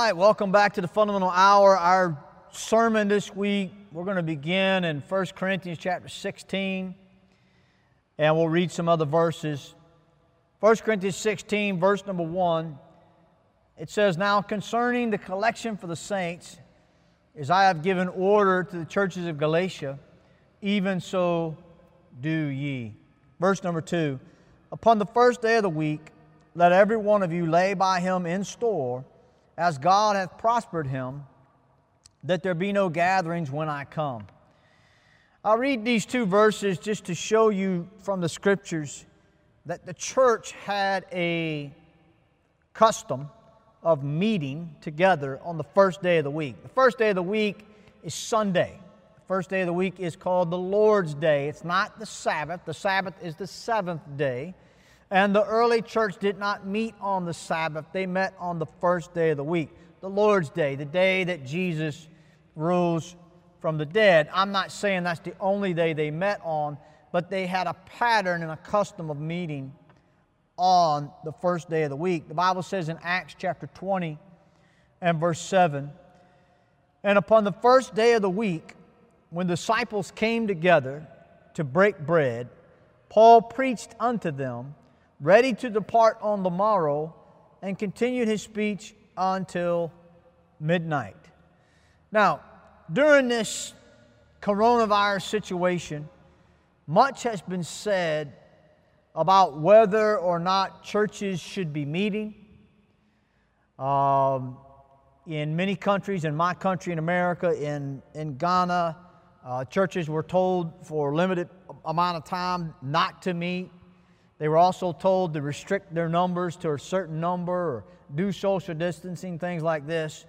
All right, welcome back to the Fundamental Hour. Our sermon this week, we're going to begin in 1 Corinthians chapter 16, and we'll read some other verses. 1 Corinthians 16, verse number 1, it says, Now concerning the collection for the saints, as I have given order to the churches of Galatia, even so do ye. Verse number 2, Upon the first day of the week, let every one of you lay by him in store as God hath prospered him, that there be no gatherings when I come. I'll read these two verses just to show you from the scriptures that the church had a custom of meeting together on the first day of the week. The first day of the week is Sunday. The first day of the week is called the Lord's Day. It's not the Sabbath, the Sabbath is the seventh day. And the early church did not meet on the Sabbath, they met on the first day of the week, the Lord's Day, the day that Jesus rose from the dead. I'm not saying that's the only day they met on, but they had a pattern and a custom of meeting on the first day of the week. The Bible says in Acts chapter 20 and verse 7 And upon the first day of the week, when the disciples came together to break bread, Paul preached unto them ready to depart on the morrow, and continued his speech until midnight. Now, during this coronavirus situation, much has been said about whether or not churches should be meeting. Um, in many countries, in my country, in America, in, in Ghana, uh, churches were told for a limited amount of time not to meet. They were also told to restrict their numbers to a certain number or do social distancing, things like this.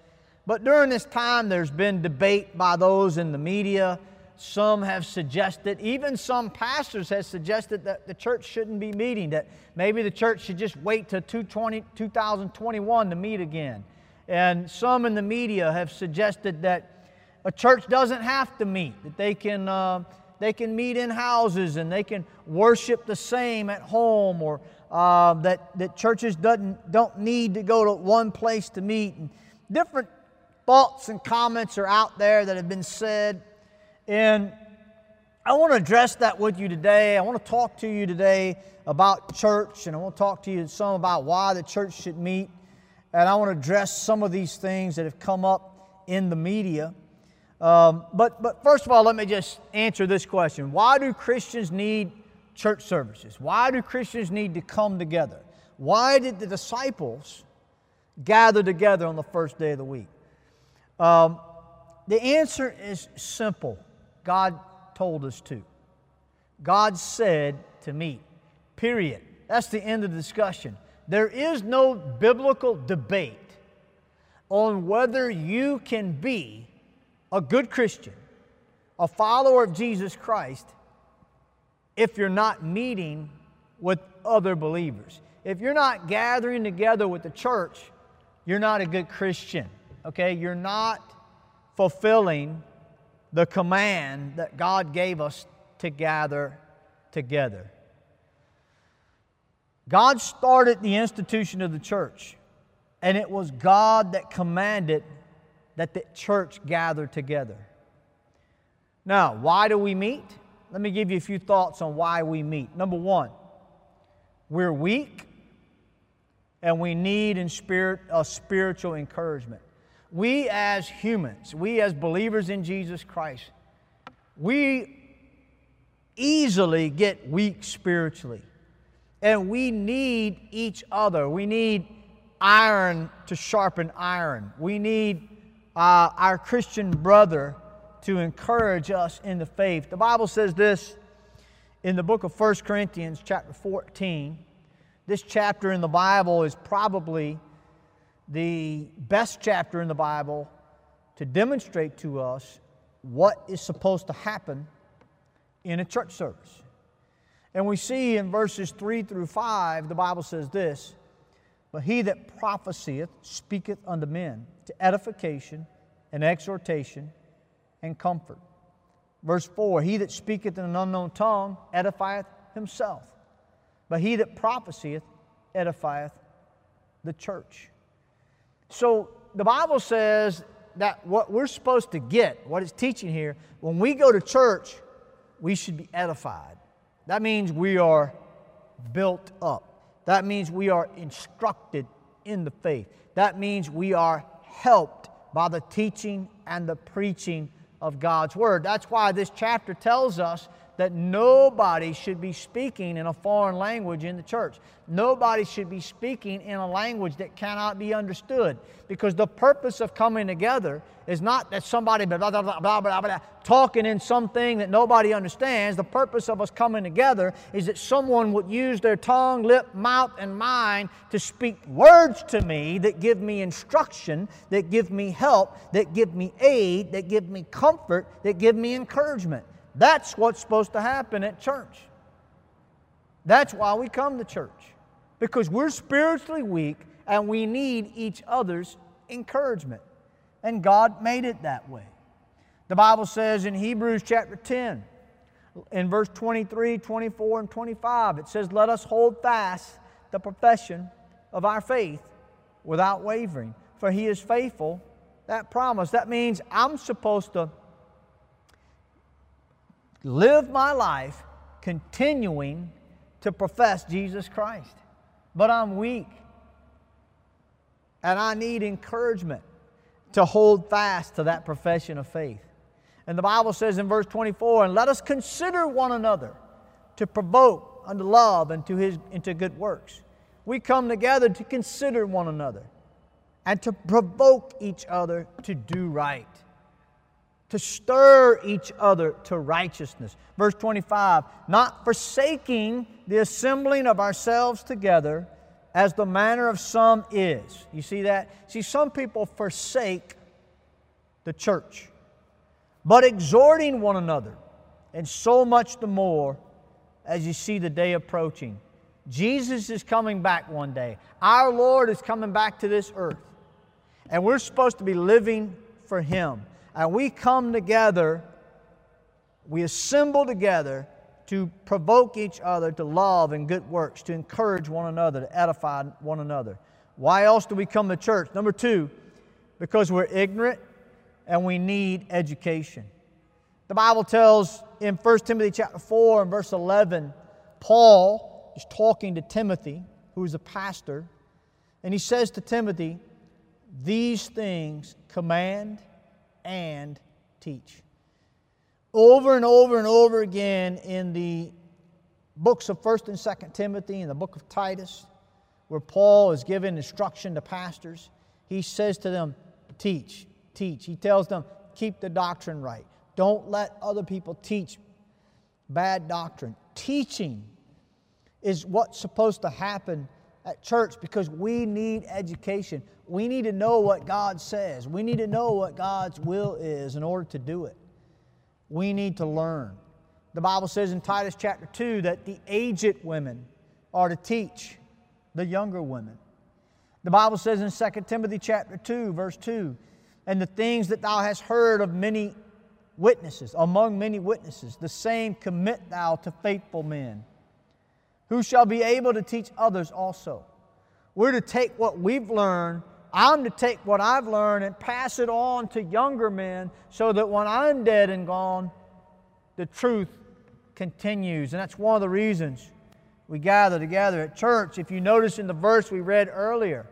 But during this time, there's been debate by those in the media. Some have suggested, even some pastors have suggested that the church shouldn't be meeting, that maybe the church should just wait till 2021 to meet again. And some in the media have suggested that a church doesn't have to meet, that they can. Uh, they can meet in houses and they can worship the same at home or uh, that, that churches doesn't, don't need to go to one place to meet. And different thoughts and comments are out there that have been said. And I want to address that with you today. I want to talk to you today about church and I want to talk to you some about why the church should meet. And I want to address some of these things that have come up in the media. Um, but, but first of all, let me just answer this question Why do Christians need church services? Why do Christians need to come together? Why did the disciples gather together on the first day of the week? Um, the answer is simple God told us to. God said to meet, period. That's the end of the discussion. There is no biblical debate on whether you can be a good Christian, a follower of Jesus Christ, if you're not meeting with other believers. If you're not gathering together with the church, you're not a good Christian. Okay? You're not fulfilling the command that God gave us to gather together. God started the institution of the church, and it was God that commanded that the church gather together. Now, why do we meet? Let me give you a few thoughts on why we meet. Number one, we're weak and we need in spirit a spiritual encouragement. We as humans, we as believers in Jesus Christ, we easily get weak spiritually. And we need each other. We need iron to sharpen iron. We need uh, our Christian brother to encourage us in the faith. The Bible says this in the book of 1 Corinthians, chapter 14. This chapter in the Bible is probably the best chapter in the Bible to demonstrate to us what is supposed to happen in a church service. And we see in verses 3 through 5, the Bible says this But he that prophesieth speaketh unto men to edification and exhortation and comfort. Verse 4 He that speaketh in an unknown tongue edifieth himself, but he that prophesieth edifieth the church. So the Bible says that what we're supposed to get, what it's teaching here, when we go to church, we should be edified. That means we are built up. That means we are instructed in the faith. That means we are helped by the teaching and the preaching of God's Word. That's why this chapter tells us that nobody should be speaking in a foreign language in the church. Nobody should be speaking in a language that cannot be understood. Because the purpose of coming together is not that somebody blah, blah, blah, blah, blah, blah, talking in something that nobody understands. The purpose of us coming together is that someone would use their tongue, lip, mouth, and mind to speak words to me that give me instruction, that give me help, that give me aid, that give me comfort, that give me encouragement. That's what's supposed to happen at church. That's why we come to church, because we're spiritually weak and we need each other's encouragement. And God made it that way. The Bible says in Hebrews chapter 10, in verse 23, 24, and 25, it says, Let us hold fast the profession of our faith without wavering, for he is faithful. That promise. That means I'm supposed to live my life continuing to profess Jesus Christ. But I'm weak. And I need encouragement to hold fast to that profession of faith. And the Bible says in verse 24, and let us consider one another to provoke unto love and to his into good works. We come together to consider one another and to provoke each other to do right to stir each other to righteousness. Verse 25, not forsaking the assembling of ourselves together as the manner of some is. You see that? See, some people forsake the church, but exhorting one another, and so much the more as you see the day approaching. Jesus is coming back one day. Our Lord is coming back to this earth, and we're supposed to be living for Him and we come together, we assemble together to provoke each other to love and good works, to encourage one another, to edify one another. Why else do we come to church? Number two, because we're ignorant and we need education. The Bible tells in 1 Timothy chapter 4 and verse 11, Paul is talking to Timothy, who is a pastor, and he says to Timothy, These things command and teach. Over and over and over again in the books of 1st and 2nd Timothy and the book of Titus, where Paul is giving instruction to pastors, he says to them, Teach, teach. He tells them, Keep the doctrine right. Don't let other people teach bad doctrine. Teaching is what's supposed to happen at church because we need education. We need to know what God says. We need to know what God's will is in order to do it. We need to learn. The Bible says in Titus chapter 2 that the aged women are to teach the younger women. The Bible says in 2 Timothy chapter 2 verse 2, and the things that thou hast heard of many witnesses, among many witnesses, the same commit thou to faithful men who shall be able to teach others also. We're to take what we've learned, I'm to take what I've learned and pass it on to younger men so that when I'm dead and gone, the truth continues. And that's one of the reasons we gather together at church. If you notice in the verse we read earlier,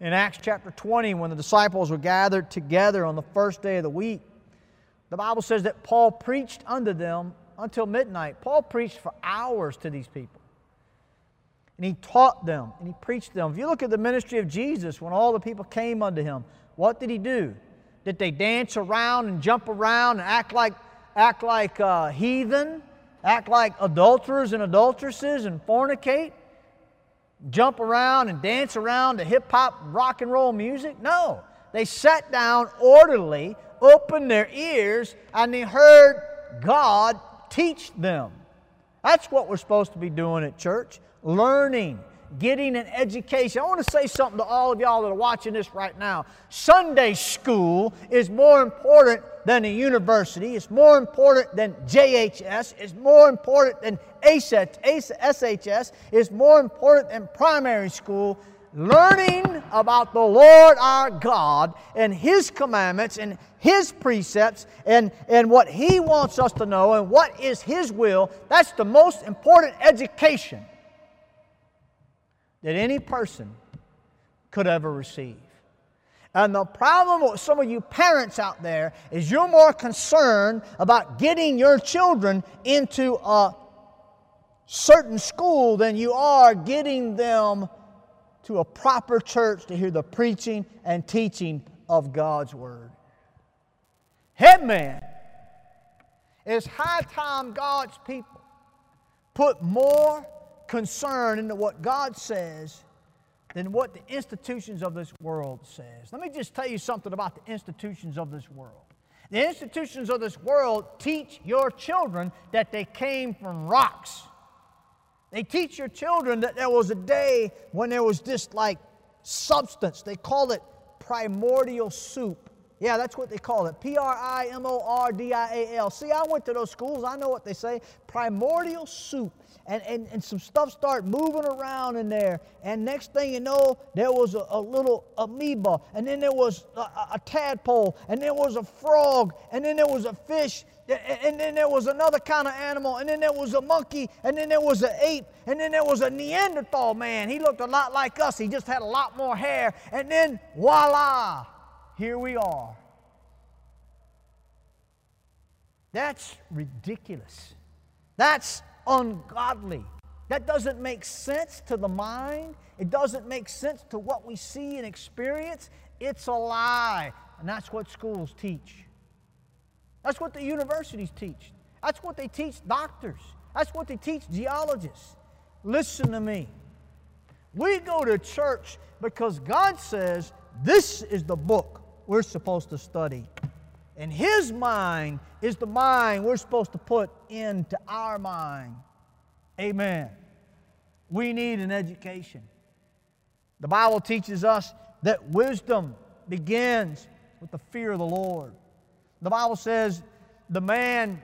in Acts chapter 20, when the disciples were gathered together on the first day of the week, the Bible says that Paul preached unto them until midnight. Paul preached for hours to these people. And he taught them and he preached them. If you look at the ministry of Jesus, when all the people came unto him, what did he do? Did they dance around and jump around and act like, act like uh, heathen? Act like adulterers and adulteresses and fornicate? Jump around and dance around to hip hop, rock and roll music? No. They sat down orderly, opened their ears, and they heard God teach them. That's what we're supposed to be doing at church learning, getting an education. I want to say something to all of y'all that are watching this right now. Sunday school is more important than a university, it's more important than JHS, it's more important than SHS, it's more important than primary school. Learning about the Lord our God and His commandments and His precepts and, and what He wants us to know and what is His will, that's the most important education that any person could ever receive. And the problem with some of you parents out there is you're more concerned about getting your children into a certain school than you are getting them to a proper church to hear the preaching and teaching of God's Word. Headman, it's high time God's people put more concern into what God says than what the institutions of this world says. Let me just tell you something about the institutions of this world. The institutions of this world teach your children that they came from rocks. They teach your children that there was a day when there was this like substance. They call it primordial soup. Yeah, that's what they call it. P R I M O R D I A L. See, I went to those schools. I know what they say. Primordial soup and, and, and some stuff start moving around in there. And next thing you know, there was a, a little amoeba, and then there was a, a, tadpole, and there was a frog, and then there was a fish, and then there was another kind of animal, and then there was a monkey, and then there was an ape, and then there was a Neanderthal man. He looked a lot like us, he just had a lot more hair. And then voila, here we are. That's ridiculous. That's ungodly. That doesn't make sense to the mind. It doesn't make sense to what we see and experience. It's a lie. And that's what schools teach. That's what the universities teach. That's what they teach doctors. That's what they teach geologists. Listen to me. We go to church because God says this is the book we're supposed to study. And His mind is the mind we're supposed to put into our mind. Amen. We need an education. The Bible teaches us that wisdom begins with the fear of the Lord. The Bible says the man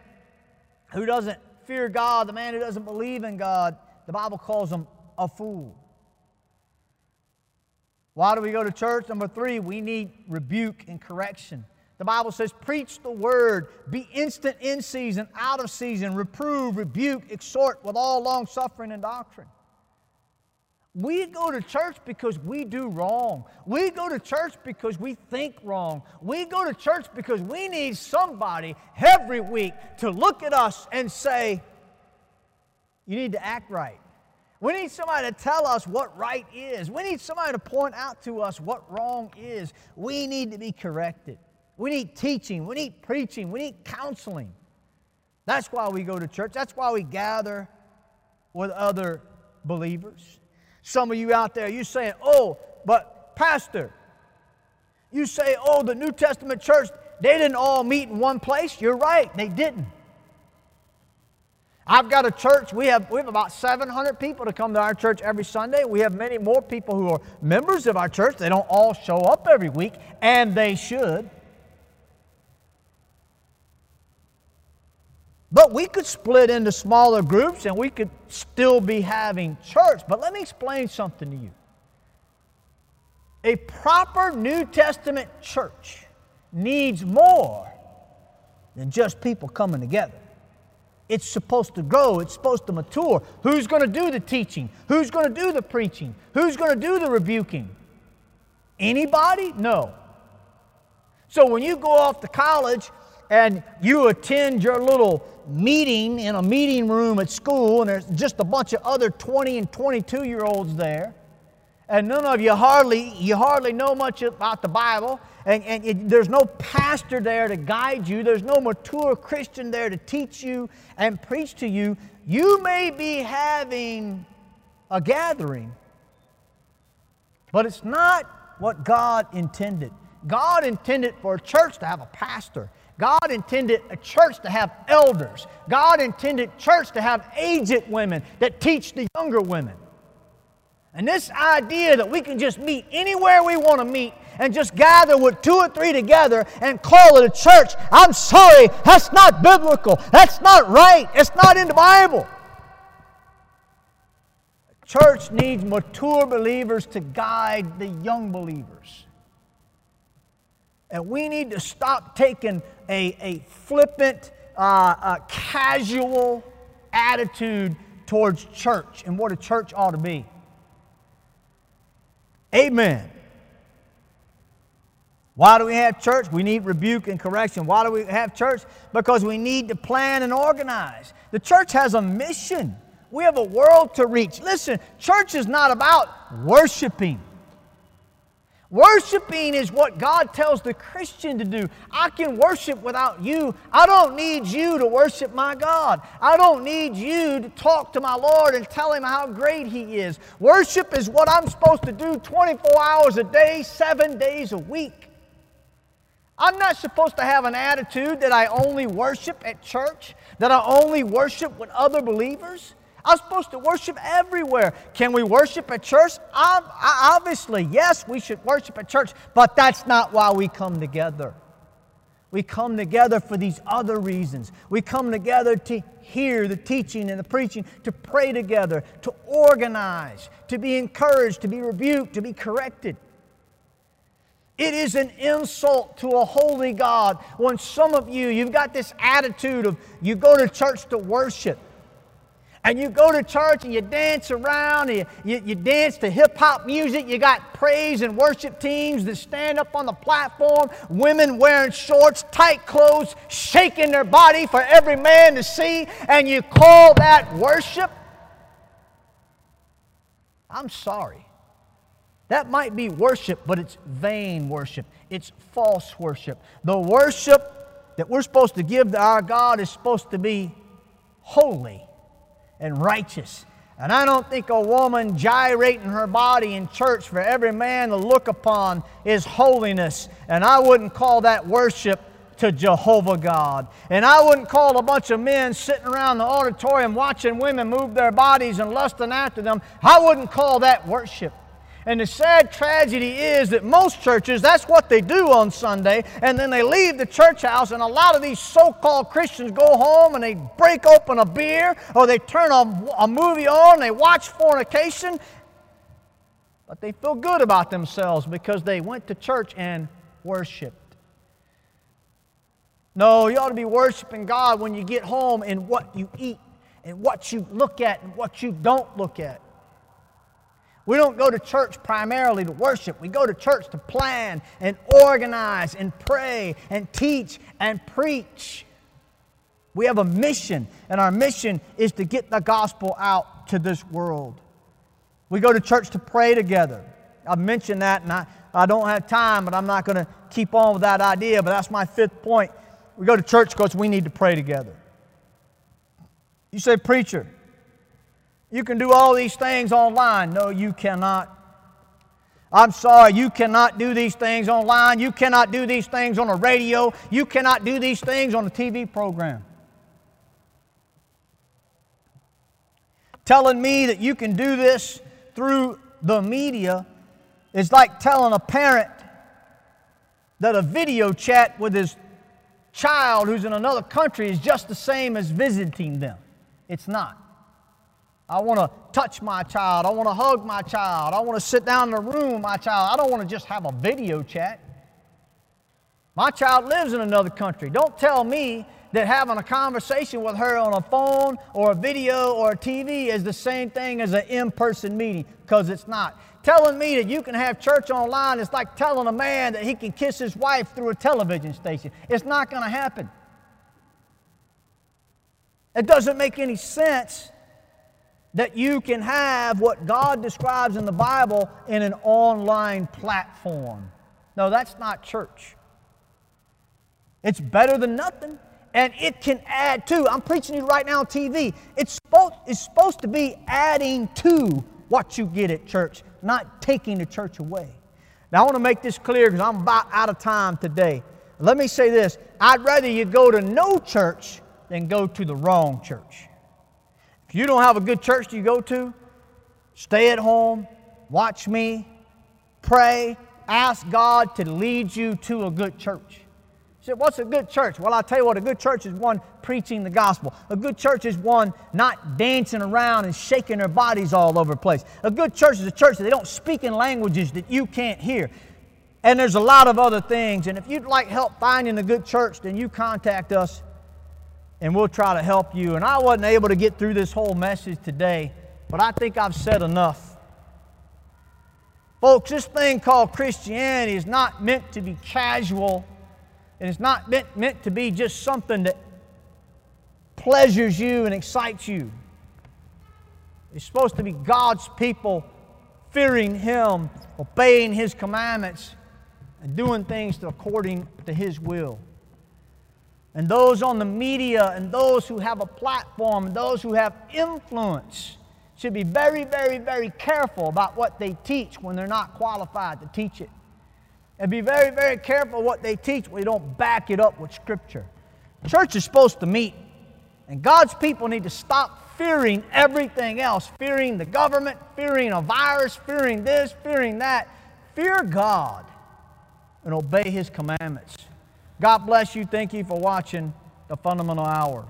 who doesn't fear God, the man who doesn't believe in God, the Bible calls him a fool. Why do we go to church? Number three, we need rebuke and correction. The Bible says, Preach the word, be instant in season, out of season, reprove, rebuke, exhort with all long suffering and doctrine. We go to church because we do wrong. We go to church because we think wrong. We go to church because we need somebody every week to look at us and say, You need to act right. We need somebody to tell us what right is. We need somebody to point out to us what wrong is. We need to be corrected. We need teaching. We need preaching. We need counseling. That's why we go to church. That's why we gather with other believers. Some of you out there, you're saying, oh, but Pastor, you say, oh, the New Testament church, they didn't all meet in one place. You're right, they didn't. I've got a church, we have, we have about 700 people to come to our church every Sunday. We have many more people who are members of our church. They don't all show up every week, and they should. But we could split into smaller groups and we could still be having church. But let me explain something to you. A proper New Testament church needs more than just people coming together. It's supposed to grow, it's supposed to mature. Who's going to do the teaching? Who's going to do the preaching? Who's going to do the rebuking? Anybody? No. So when you go off to college and you attend your little meeting in a meeting room at school, and there's just a bunch of other 20 and 22 year olds there, and none of you hardly you hardly know much about the Bible, and, and it, there's no pastor there to guide you, there's no mature Christian there to teach you and preach to you. You may be having a gathering, but it's not what God intended. God intended for a church to have a pastor. God intended a church to have elders. God intended church to have aged women that teach the younger women. And this idea that we can just meet anywhere we want to meet and just gather with two or three together and call it a church, I'm sorry, that's not biblical. That's not right. It's not in the Bible. Church needs mature believers to guide the young believers. And we need to stop taking a, a flippant, uh, uh, casual attitude towards church and what a church ought to be. Amen. Why do we have church? We need rebuke and correction. Why do we have church? Because we need to plan and organize. The church has a mission. We have a world to reach. Listen, church is not about worshiping. Worshiping is what God tells the Christian to do. I can worship without you. I don't need you to worship my God. I don't need you to talk to my Lord and tell him how great he is. Worship is what I'm supposed to do 24 hours a day, seven days a week. I'm not supposed to have an attitude that I only worship at church, that I only worship with other believers. I'm supposed to worship everywhere. Can we worship at church? Obviously, yes, we should worship at church, but that's not why we come together. We come together for these other reasons. We come together to hear the teaching and the preaching, to pray together, to organize, to be encouraged, to be rebuked, to be corrected. It is an insult to a holy God when some of you, you've got this attitude of you go to church to worship. And you go to church and you dance around, and you, you, you dance to hip hop music. You got praise and worship teams that stand up on the platform, women wearing shorts, tight clothes, shaking their body for every man to see, and you call that worship? I'm sorry. That might be worship, but it's vain worship. It's false worship. The worship that we're supposed to give to our God is supposed to be holy and righteous. And I don't think a woman gyrating her body in church for every man to look upon is holiness. And I wouldn't call that worship to Jehovah God. And I wouldn't call a bunch of men sitting around the auditorium watching women move their bodies and lusting after them, I wouldn't call that worship. And the sad tragedy is that most churches, that's what they do on Sunday, and then they leave the church house, and a lot of these so called Christians go home and they break open a beer or they turn a, a movie on, they watch fornication, but they feel good about themselves because they went to church and worshiped. No, you ought to be worshiping God when you get home in what you eat and what you look at and what you don't look at. We don't go to church primarily to worship. We go to church to plan and organize and pray and teach and preach. We have a mission, and our mission is to get the gospel out to this world. We go to church to pray together. I've mentioned that, and I, I don't have time, but I'm not going to keep on with that idea, but that's my fifth point. We go to church because we need to pray together. You say, Preacher, you can do all these things online. No, you cannot. I'm sorry, you cannot do these things online. You cannot do these things on a radio. You cannot do these things on a TV program. Telling me that you can do this through the media is like telling a parent that a video chat with his child who's in another country is just the same as visiting them. It's not. I want to touch my child. I want to hug my child. I want to sit down in the room with my child. I don't want to just have a video chat. My child lives in another country. Don't tell me that having a conversation with her on a phone or a video or a TV is the same thing as an in person meeting, because it's not. Telling me that you can have church online is like telling a man that he can kiss his wife through a television station. It's not going to happen. It doesn't make any sense that you can have what God describes in the Bible in an online platform. No, that's not church. It's better than nothing. And it can add to, I'm preaching to you right now on TV. It's supposed, it's supposed to be adding to what you get at church, not taking the church away. Now, I want to make this clear because I'm about out of time today. Let me say this I'd rather you go to no church than go to the wrong church. You don't have a good church you go to, stay at home, watch me, pray, ask God to lead you to a good church. said, What's a good church? Well, I'll tell you what, a good church is one preaching the gospel. A good church is one not dancing around and shaking their bodies all over the place. A good church is a church that they don't speak in languages that you can't hear. And there's a lot of other things. And if you'd like help finding a good church, then you contact us and we'll try to help you. And I wasn't able to get through this whole message today, but I think I've said enough. Folks, this thing called Christianity is not meant to be casual, and it's not meant, meant to be just something that pleasures you and excites you. It's supposed to be God's people fearing Him, obeying His commandments, and doing things according to His will. And those on the media and those who have a platform those who have influence should be very, very, very careful about what they teach when they're not qualified to teach it. And be very, very careful what they teach when they don't back it up with Scripture. Church is supposed to meet, and God's people need to stop fearing everything else fearing the government, fearing a virus, fearing this, fearing that. Fear God and obey His commandments. God bless you. Thank you for watching the Fundamental Hour.